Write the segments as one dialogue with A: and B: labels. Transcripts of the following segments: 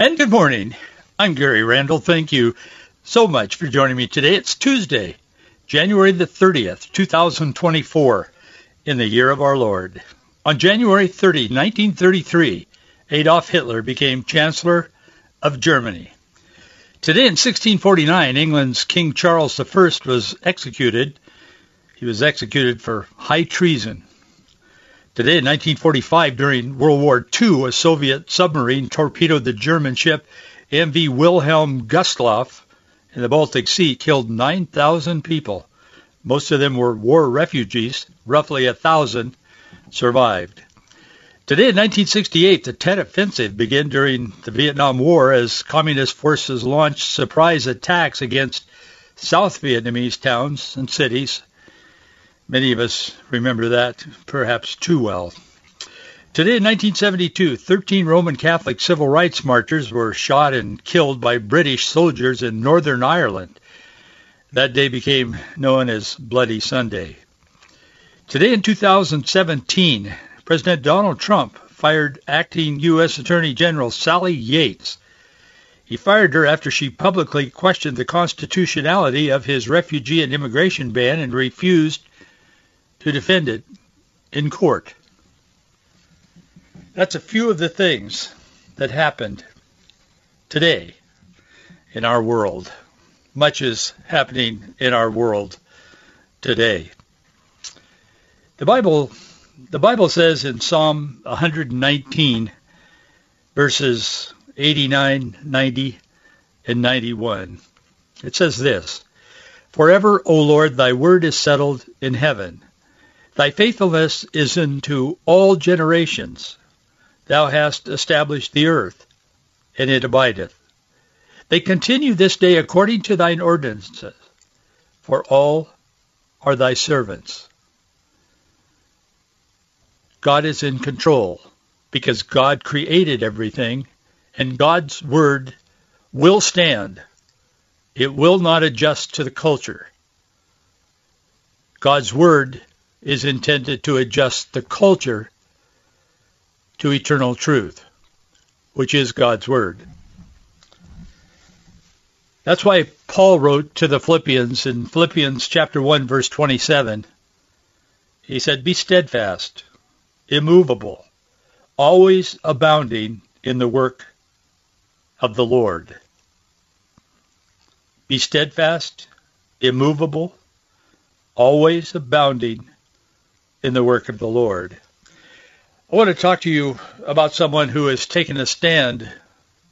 A: And good morning. I'm Gary Randall. Thank you so much for joining me today. It's Tuesday, January the 30th, 2024, in the year of our Lord. On January 30, 1933, Adolf Hitler became Chancellor of Germany. Today in 1649, England's King Charles I was executed. He was executed for high treason. Today in 1945, during World War II, a Soviet submarine torpedoed the German ship MV Wilhelm Gustloff in the Baltic Sea, killed 9,000 people. Most of them were war refugees. Roughly a thousand survived. Today in 1968, the Tet Offensive began during the Vietnam War as communist forces launched surprise attacks against South Vietnamese towns and cities Many of us remember that perhaps too well. Today in 1972, 13 Roman Catholic civil rights marchers were shot and killed by British soldiers in Northern Ireland. That day became known as Bloody Sunday. Today in 2017, President Donald Trump fired acting U.S. Attorney General Sally Yates. He fired her after she publicly questioned the constitutionality of his refugee and immigration ban and refused to defend it in court. That's a few of the things that happened today in our world. Much is happening in our world today. The Bible the Bible says in Psalm 119 verses 89, 90 and 91. It says this: Forever, O Lord, thy word is settled in heaven. Thy faithfulness is unto all generations. Thou hast established the earth, and it abideth. They continue this day according to thine ordinances, for all are thy servants. God is in control because God created everything, and God's word will stand. It will not adjust to the culture. God's word is intended to adjust the culture to eternal truth, which is God's Word. That's why Paul wrote to the Philippians in Philippians chapter 1 verse 27. He said, "Be steadfast, immovable, always abounding in the work of the Lord." Be steadfast, immovable, always abounding in the work of the Lord. I want to talk to you about someone who has taken a stand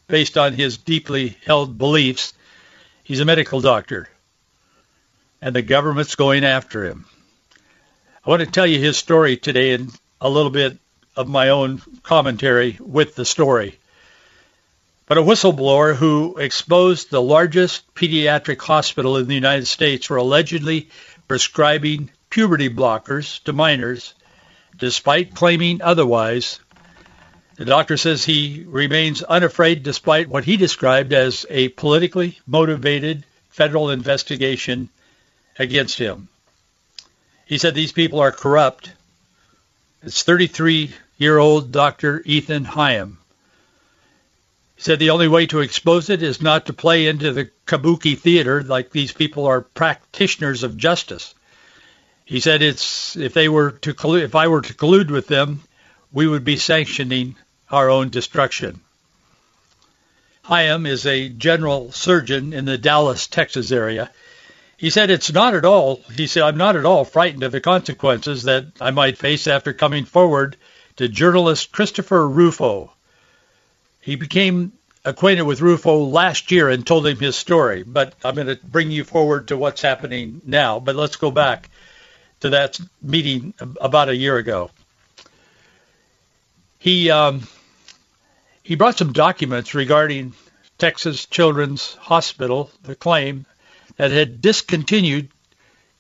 A: based on his deeply held beliefs. He's a medical doctor, and the government's going after him. I want to tell you his story today and a little bit of my own commentary with the story. But a whistleblower who exposed the largest pediatric hospital in the United States for allegedly prescribing puberty blockers to minors, despite claiming otherwise. The doctor says he remains unafraid despite what he described as a politically motivated federal investigation against him. He said these people are corrupt. It's 33-year-old Dr. Eithan Haim. He said the only way to expose it is not to play into the kabuki theater like these people are practitioners of justice. He said it's if they were to collude, if I were to collude with them, we would be sanctioning our own destruction. Haim is a general surgeon in the Dallas, Texas area. He said it's not at all, he said, I'm not at all frightened of the consequences that I might face after coming forward to journalist Christopher Rufo. He became acquainted with Rufo last year and told him his story, but I'm going to bring you forward to what's happening now. But let's go back to that meeting about a year ago. He um, He brought some documents regarding Texas Children's Hospital, the claim that had discontinued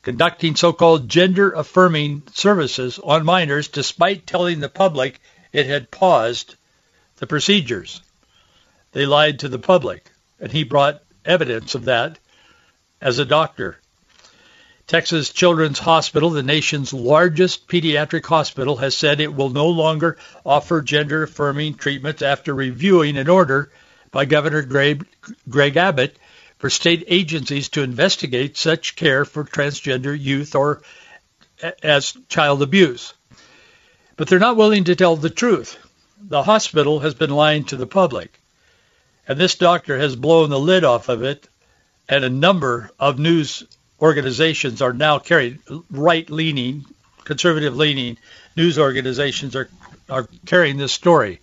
A: conducting so-called gender-affirming services on minors despite telling the public it had paused the procedures. They lied to the public, and he brought evidence of that as a doctor. Texas Children's Hospital, the nation's largest pediatric hospital, has said it will no longer offer gender-affirming treatments after reviewing an order by Governor Greg, Greg Abbott for state agencies to investigate such care for transgender youth or as child abuse. But they're not willing to tell the truth. The hospital has been lying to the public. And this doctor has blown the lid off of it, and a number of news organizations are now carrying right-leaning, conservative-leaning news organizations are are carrying this story.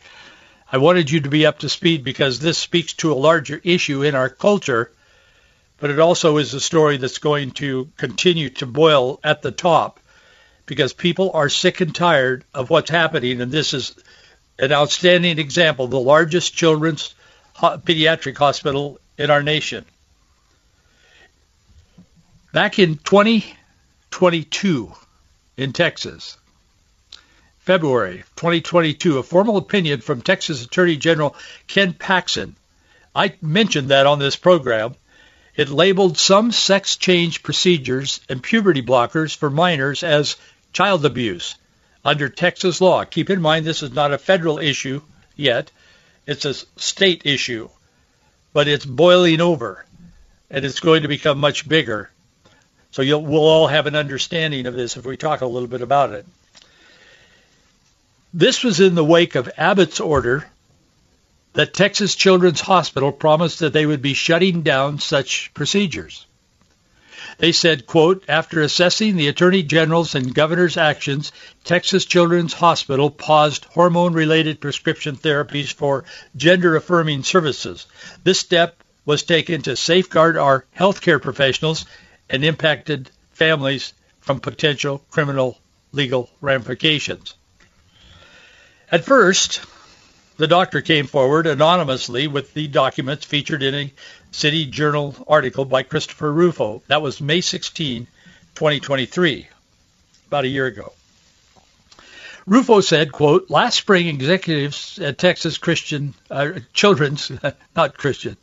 A: I wanted you to be up to speed because this speaks to a larger issue in our culture, but it also is a story that's going to continue to boil at the top because people are sick and tired of what's happening, and this is an outstanding example, the largest children's pediatric hospital in our nation. Back in 2022 in Texas, February 2022, a formal opinion from Texas Attorney General Ken Paxton. I mentioned that on this program. It labeled some sex change procedures and puberty blockers for minors as child abuse under Texas law. Keep in mind this is not a federal issue yet. It's a state issue, but it's boiling over and it's going to become much bigger so we'll all have an understanding of this if we talk a little bit about it. This was in the wake of Abbott's order that Texas Children's Hospital promised that they would be shutting down such procedures. They said, quote, after assessing the Attorney General's and Governor's actions, Texas Children's Hospital paused hormone-related prescription therapies for gender-affirming services. This step was taken to safeguard our healthcare professionals and impacted families from potential criminal legal ramifications. At first, the doctor came forward anonymously with the documents featured in a City Journal article by Christopher Rufo. That was May 16, 2023, about a year ago. Rufo said, quote, last spring executives at Texas Christian, uh, Children's, not Christian,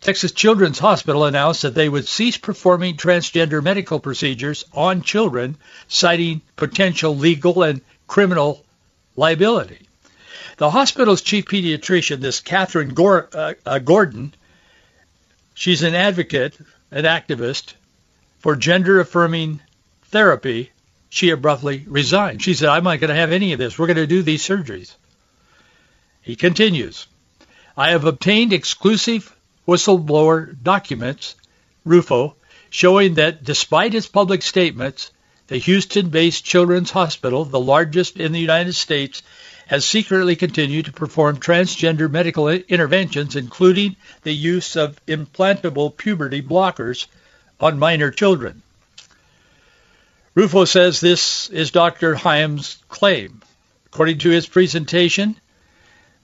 A: Texas Children's Hospital announced that they would cease performing transgender medical procedures on children, citing potential legal and criminal liability. The hospital's chief pediatrician, this Catherine uh, uh, Gordon, she's an advocate, an activist for gender-affirming therapy. She abruptly resigned. She said, I'm not going to have any of this. We're going to do these surgeries. He continues, I have obtained exclusive whistleblower documents, Rufo, showing that despite his public statements, the Houston-based Children's Hospital, the largest in the United States, has secretly continued to perform transgender medical interventions, including the use of implantable puberty blockers on minor children. Rufo says this is Dr. Haim's claim. According to his presentation,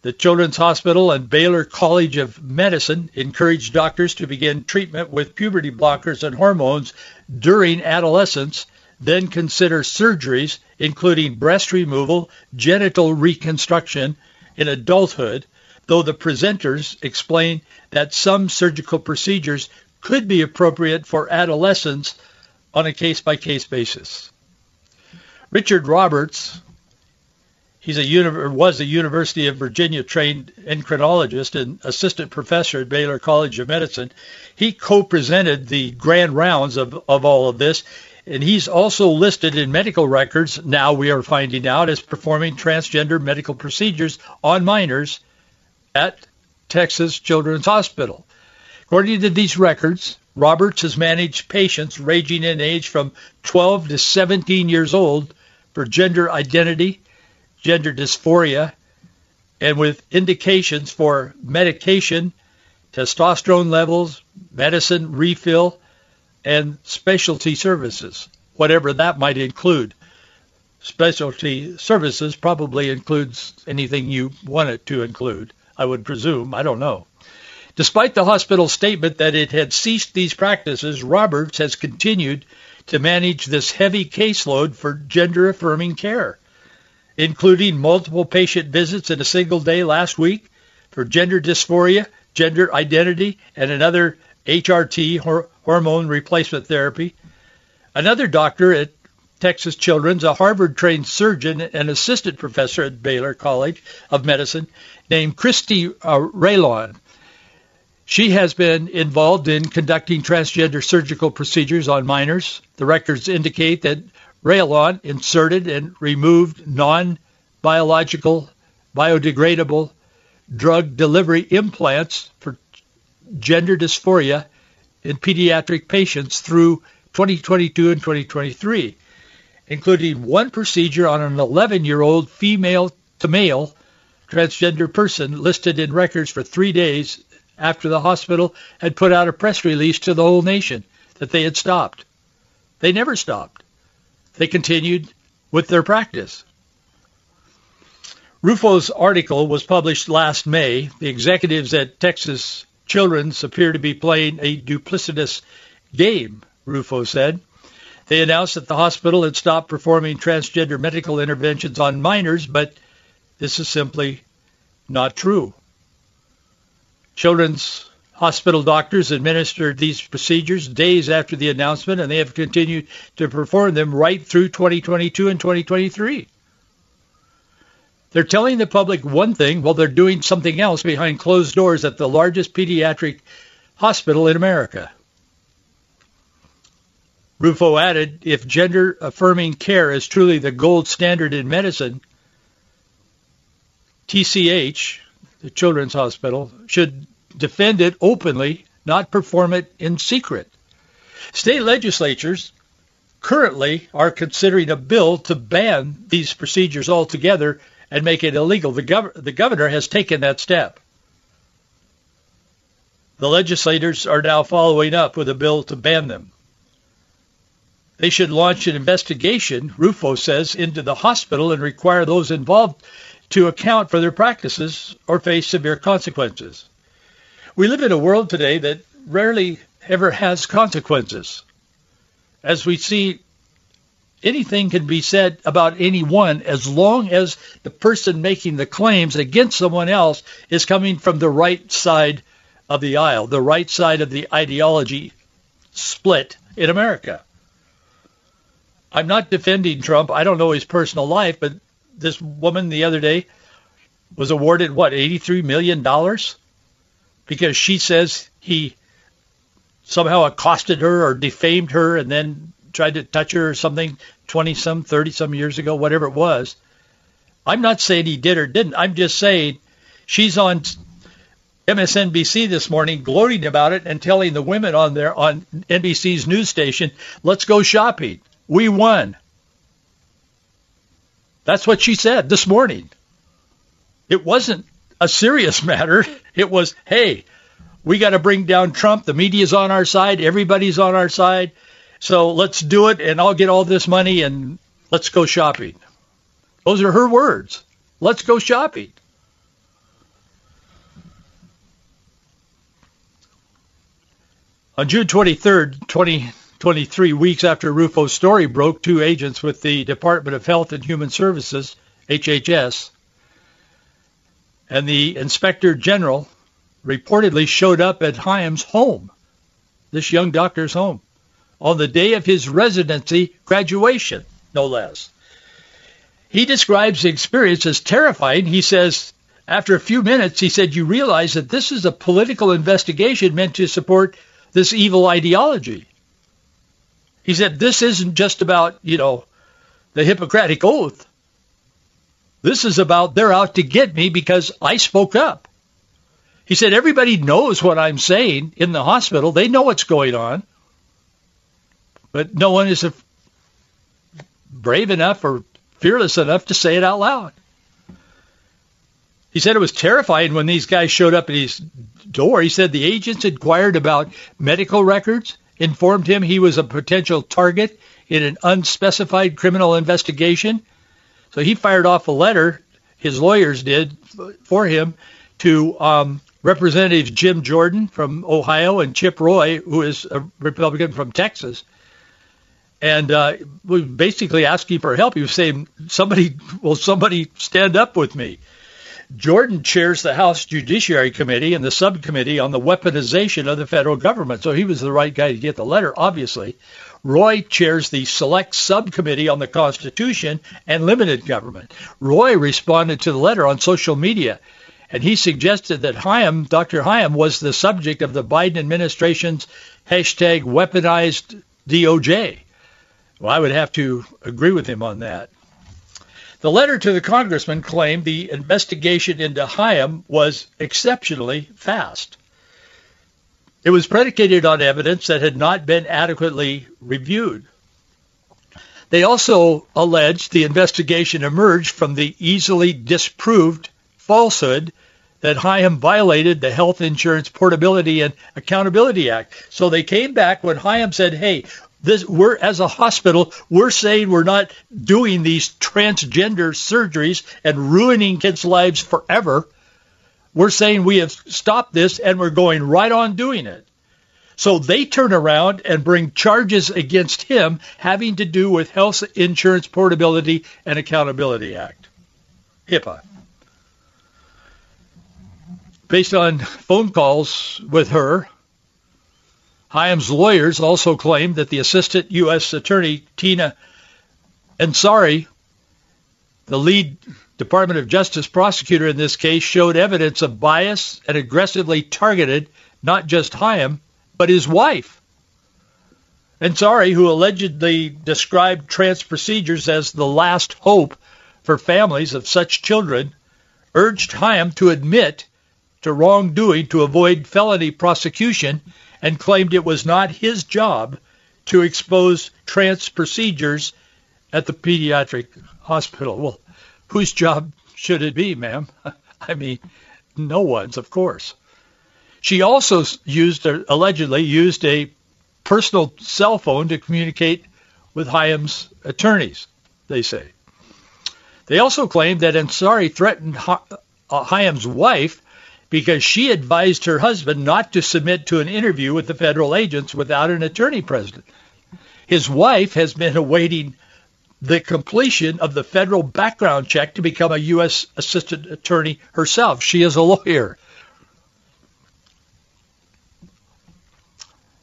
A: the Children's Hospital and Baylor College of Medicine encourage doctors to begin treatment with puberty blockers and hormones during adolescence, then consider surgeries, including breast removal, genital reconstruction in adulthood, though the presenters explain that some surgical procedures could be appropriate for adolescents on a case-by-case basis. Richard Roberts, He's a was a University of Virginia trained endocrinologist and assistant professor at Baylor College of Medicine. He co-presented the grand rounds of, of all of this, and he's also listed in medical records, now we are finding out, as performing transgender medical procedures on minors at Texas Children's Hospital. According to these records, Roberts has managed patients ranging in age from 12 to 17 years old for gender identity, gender dysphoria, and with indications for medication, testosterone levels, medicine refill, and specialty services, whatever that might include. Specialty services probably includes anything you want it to include. I would presume. I don't know. Despite the hospital's statement that it had ceased these practices, Roberts has continued to manage this heavy caseload for gender-affirming care, including multiple patient visits in a single day last week for gender dysphoria, gender identity, and another HRT, hor- hormone replacement therapy. Another doctor at Texas Children's, a Harvard-trained surgeon and assistant professor at Baylor College of Medicine, named Christy uh, Rialon. She has been involved in conducting transgender surgical procedures on minors. The records indicate that Rialon inserted and removed non-biological, biodegradable drug delivery implants for gender dysphoria in pediatric patients through 2022 and 2023, including one procedure on an 11-year-old female to male transgender person listed in records for three days after the hospital had put out a press release to the whole nation that they had stopped. They never stopped. They continued with their practice. Rufo's article was published last May. The executives at Texas Children's appear to be playing a duplicitous game, Rufo said. They announced that the hospital had stopped performing transgender medical interventions on minors, but this is simply not true. Children's hospital doctors administered these procedures days after the announcement, and they have continued to perform them right through 2022 and 2023. They're telling the public one thing while they're doing something else behind closed doors at the largest pediatric hospital in America. Rufo added, if gender-affirming care is truly the gold standard in medicine, TCH, the Children's Hospital, should defend it openly, not perform it in secret. State legislatures currently are considering a bill to ban these procedures altogether and make it illegal. The, gov- the governor has taken that step. The legislators are now following up with a bill to ban them. They should launch an investigation, Rufo says, into the hospital and require those involved to account for their practices or face severe consequences. We live in a world today that rarely ever has consequences. As we see anything can be said about anyone as long as the person making the claims against someone else is coming from the right side of the aisle, the right side of the ideology split in America. I'm not defending Trump. I don't know his personal life, but this woman the other day was awarded what, 83 million dollars because she says he somehow accosted her or defamed her and then tried to touch her or something 20 some, 30 some years ago, whatever it was. I'm not saying he did or didn't. I'm just saying she's on MSNBC this morning gloating about it and telling the women on there on NBC's news station, let's go shopping. We won. That's what she said this morning. It wasn't a serious matter. It was, hey, we got to bring down Trump. The media's on our side. Everybody's on our side. So let's do it, and I'll get all this money, and let's go shopping. Those are her words. Let's go shopping. On June 23rd, 2023, weeks after Rufo's story broke, two agents with the Department of Health and Human Services, HHS, and the Inspector General reportedly showed up at Haim's home, this young doctor's home on the day of his residency graduation, no less. He describes the experience as terrifying. He says, after a few minutes, he said, you realize that this is a political investigation meant to support this evil ideology. He said, this isn't just about, you know, the Hippocratic Oath. This is about they're out to get me because I spoke up. He said, everybody knows what I'm saying in the hospital. They know what's going on. But no one is brave enough or fearless enough to say it out loud. He said it was terrifying when these guys showed up at his door. He said the agents inquired about medical records, informed him he was a potential target in an unspecified criminal investigation. So he fired off a letter, his lawyers did, for him to um, Representatives Jim Jordan from Ohio and Chip Roy, who is a Republican from Texas. And uh, we basically asking for help. He was saying, "Somebody, will somebody stand up with me?" Jordan chairs the House Judiciary Committee and the subcommittee on the weaponization of the federal government, so he was the right guy to get the letter, obviously. Roy chairs the Select Subcommittee on the Constitution and Limited Government. Roy responded to the letter on social media and he suggested that Haim, Dr. Haim, was the subject of the Biden administration's hashtag weaponized DOJ. Well, I would have to agree with him on that. The letter to the congressman claimed the investigation into Haim was exceptionally fast. It was predicated on evidence that had not been adequately reviewed. They also alleged the investigation emerged from the easily disproved falsehood that Haim violated the Health Insurance Portability and Accountability Act. So they came back when Haim said, hey, this, we're as a hospital, we're saying we're not doing these transgender surgeries and ruining kids' lives forever. We're saying we have stopped this and we're going right on doing it. So they turn around and bring charges against him having to do with Health Insurance Portability and Accountability Act, HIPAA based on phone calls with her. Haim's lawyers also claimed that the assistant U.S. attorney, Tina Ansari, the lead Department of Justice prosecutor in this case, showed evidence of bias and aggressively targeted not just Haim, but his wife. Ansari, who allegedly described trans procedures as the last hope for families of such children, urged Haim to admit to wrongdoing to avoid felony prosecution and claimed it was not his job to expose trans procedures at the pediatric hospital. Well, whose job should it be, ma'am? I mean, no one's, of course. She also used, uh, allegedly used a personal cell phone to communicate with Haim's attorneys, they say. They also claimed that Ansari threatened Haim's uh, wife because she advised her husband not to submit to an interview with the federal agents without an attorney present. His wife has been awaiting the completion of the federal background check to become a U.S. assistant attorney herself. She is a lawyer.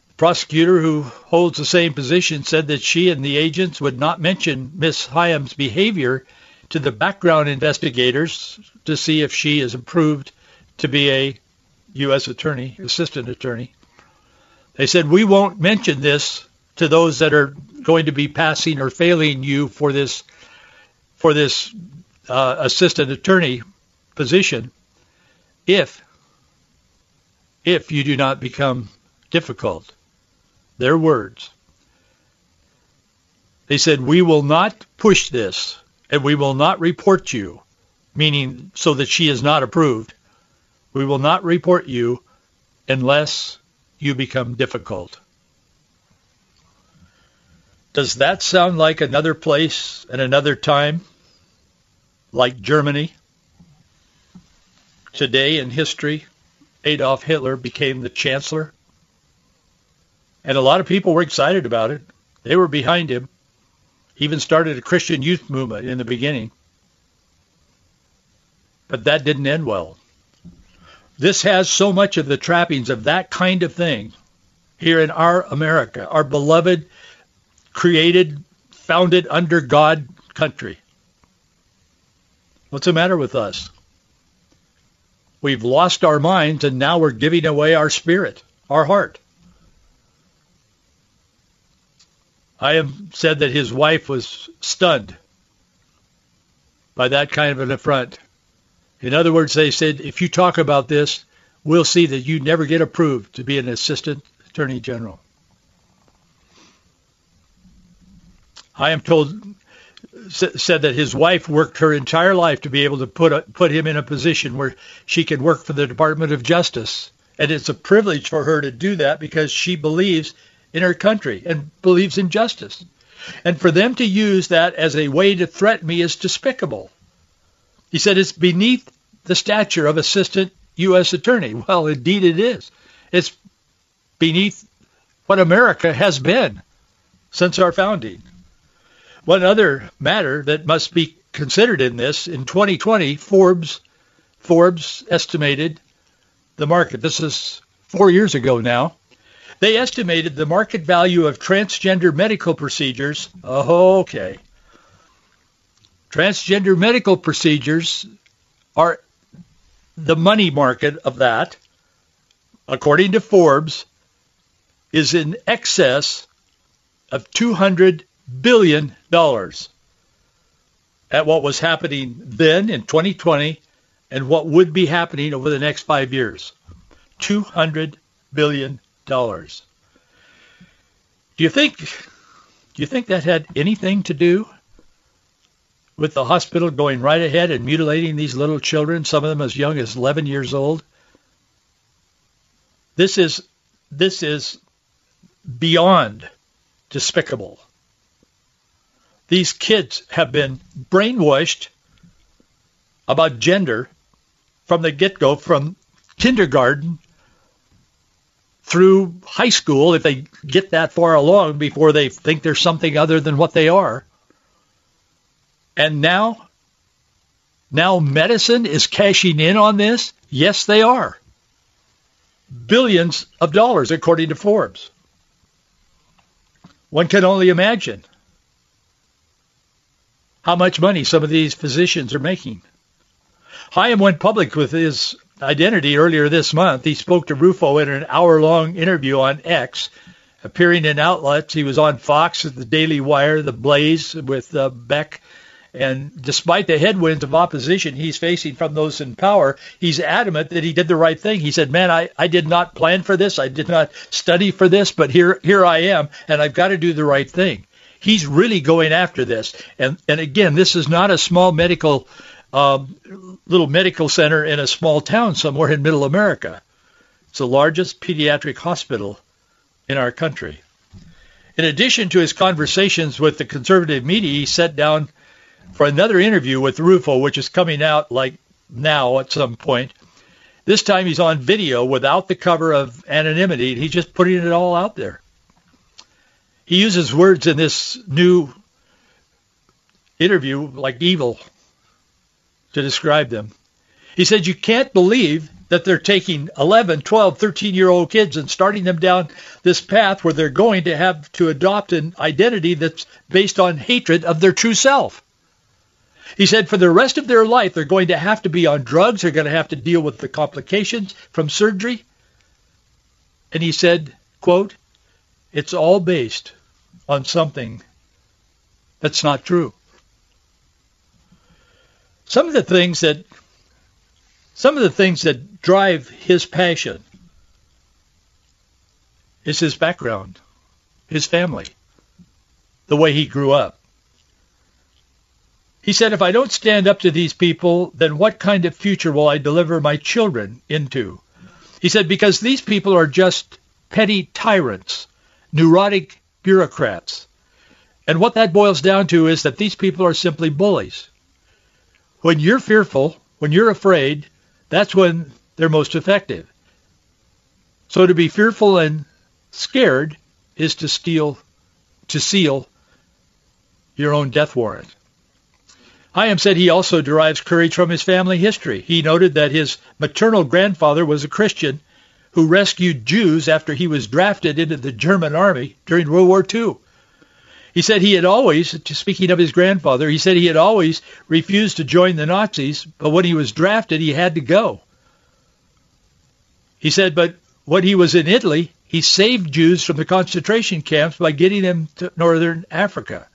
A: The prosecutor who holds the same position said that she and the agents would not mention Miss Haim's behavior to the background investigators to see if she is approved to be a U.S. attorney, assistant attorney. They said, we won't mention this to those that are going to be passing or failing you for this for this uh, assistant attorney position if if you do not become difficult. Their words. They said, we will not push this and we will not report you, meaning so that she is not approved we will not report you unless you become difficult. Does that sound like another place and another time? Like Germany? Today in history, Adolf Hitler became the chancellor. And a lot of people were excited about it. They were behind him. He even started a Christian youth movement in the beginning. But that didn't end well. This has so much of the trappings of that kind of thing here in our America, our beloved, created, founded under God country. What's the matter with us? We've lost our minds and now we're giving away our spirit, our heart. I have said that his wife was stunned by that kind of an affront. In other words, they said, if you talk about this, we'll see that you never get approved to be an assistant attorney general. I am told said that his wife worked her entire life to be able to put a, put him in a position where she could work for the Department of Justice, and it's a privilege for her to do that because she believes in her country and believes in justice. And for them to use that as a way to threaten me is despicable. He said it's beneath the stature of assistant U.S. attorney. Well, indeed it is. It's beneath what America has been since our founding. One other matter that must be considered in this, in 2020, Forbes Forbes estimated the market. This is four years ago now. They estimated the market value of transgender medical procedures. Oh, okay. Transgender medical procedures are the money market of that, according to Forbes, is in excess of $200 billion dollars at what was happening then in 2020 and what would be happening over the next five years. $200 billion. Do you think, do you think that had anything to do with the hospital going right ahead and mutilating these little children, some of them as young as 11 years old? This is, this is beyond despicable. These kids have been brainwashed about gender from the get-go, from kindergarten through high school, if they get that far along before they think there's something other than what they are. And now, now medicine is cashing in on this? Yes, they are. Billions of dollars, according to Forbes. One can only imagine how much money some of these physicians are making. Haim went public with his identity earlier this month. He spoke to Rufo in an hour-long interview on X, appearing in outlets. He was on Fox, the Daily Wire, The Blaze with uh, Beck. And despite the headwinds of opposition he's facing from those in power, he's adamant that he did the right thing. He said, man, I, I did not plan for this. I did not study for this, but here, here I am, and I've got to do the right thing. He's really going after this. And, and again, this is not a small medical um, little medical center in a small town somewhere in middle America. It's the largest pediatric hospital in our country. In addition to his conversations with the conservative media, he sat down for another interview with Rufo, which is coming out like now at some point. This time he's on video without the cover of anonymity. He's just putting it all out there. He uses words in this new interview like evil to describe them. He said, you can't believe that they're taking 11, 12, 13-year-old kids and starting them down this path where they're going to have to adopt an identity that's based on hatred of their true self. He said for the rest of their life, they're going to have to be on drugs. They're going to have to deal with the complications from surgery. And he said, quote, it's all based on something that's not true. Some of the things that some of the things that drive his passion is his background, his family, the way he grew up. He said, if I don't stand up to these people, then what kind of future will I deliver my children into? He said, because these people are just petty tyrants, neurotic bureaucrats. And what that boils down to is that these people are simply bullies. When you're fearful, when you're afraid, that's when they're most effective. So to be fearful and scared is to steal, to seal your own death warrant. Haim said he also derives courage from his family history. He noted that his maternal grandfather was a Christian who rescued Jews after he was drafted into the German army during World War II. He said he had always, speaking of his grandfather, he said he had always refused to join the Nazis, but when he was drafted, he had to go. He said, but when he was in Italy, he saved Jews from the concentration camps by getting them to northern Africa.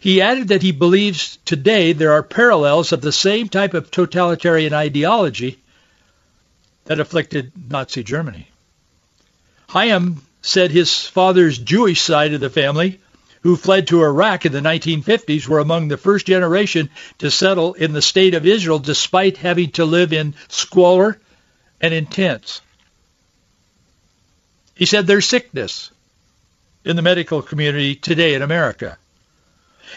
A: He added that he believes today there are parallels of the same type of totalitarian ideology that afflicted Nazi Germany. Haim said his father's Jewish side of the family who fled to Iraq in the 1950s were among the first generation to settle in the state of Israel despite having to live in squalor and in tents. He said there's sickness in the medical community today in America.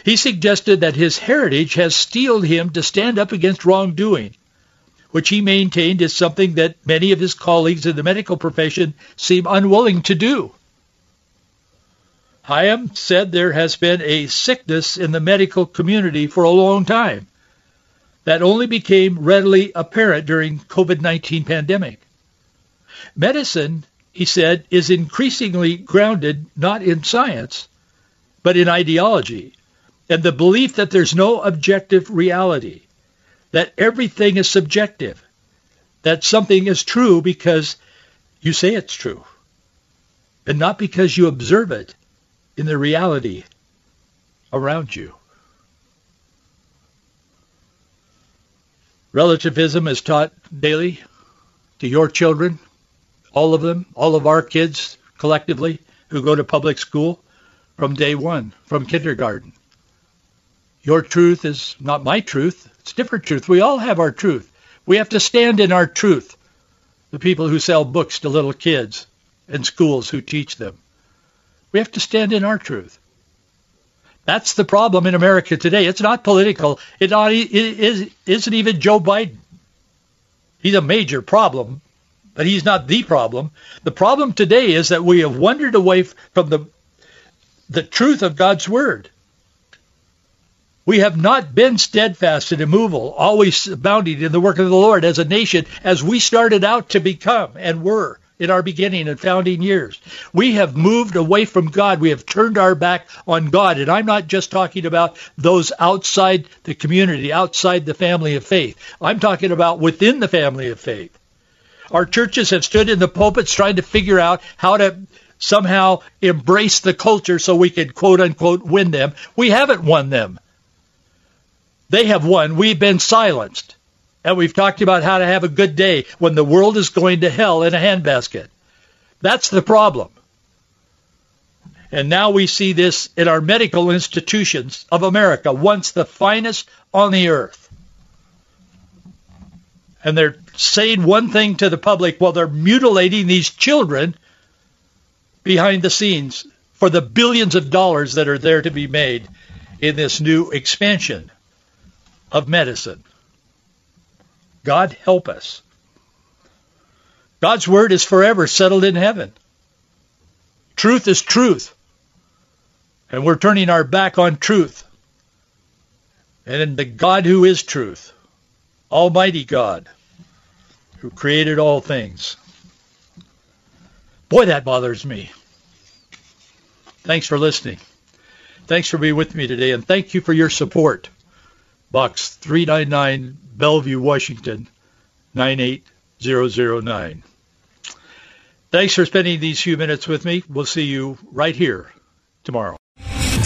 A: He suggested that his heritage has steeled him to stand up against wrongdoing. Which he maintained is something that many of his colleagues in the medical profession seem unwilling to do. Haim said there has been a sickness in the medical community for a long time that only became readily apparent during COVID-19 pandemic. Medicine, he said, is increasingly grounded not in science, but in ideology and the belief that there's no objective reality that everything is subjective, that something is true because you say it's true, and not because you observe it in the reality around you. Relativism is taught daily to your children, all of them, all of our kids collectively who go to public school from day one, from kindergarten. Your truth is not my truth. It's different truth. We all have our truth. We have to stand in our truth. The people who sell books to little kids and schools who teach them. We have to stand in our truth. That's the problem in America today. It's not political. It, not, it isn't even Joe Biden. He's a major problem, but he's not the problem. The problem today is that we have wandered away from the the truth of God's word. We have not been steadfast and immovable, always abounding in the work of the Lord as a nation, as we started out to become and were in our beginning and founding years. We have moved away from God. We have turned our back on God. And I'm not just talking about those outside the community, outside the family of faith. I'm talking about within the family of faith. Our churches have stood in the pulpits trying to figure out how to somehow embrace the culture so we can quote unquote win them. We haven't won them. They have won. We've been silenced. And we've talked about how to have a good day when the world is going to hell in a handbasket. That's the problem. And now we see this in our medical institutions of America, once the finest on the earth. And they're saying one thing to the public while they're mutilating these children behind the scenes for the billions of dollars that are there to be made in this new expansion of medicine. God help us. God's word is forever settled in heaven. Truth is truth. And we're turning our back on truth. And in the God who is truth, Almighty God, who created all things. Boy, that bothers me. Thanks for listening. Thanks for being with me today, and thank you for your support. Box 399, Bellevue, Washington, 98009. Thanks for spending these few minutes with me. We'll see you right here tomorrow.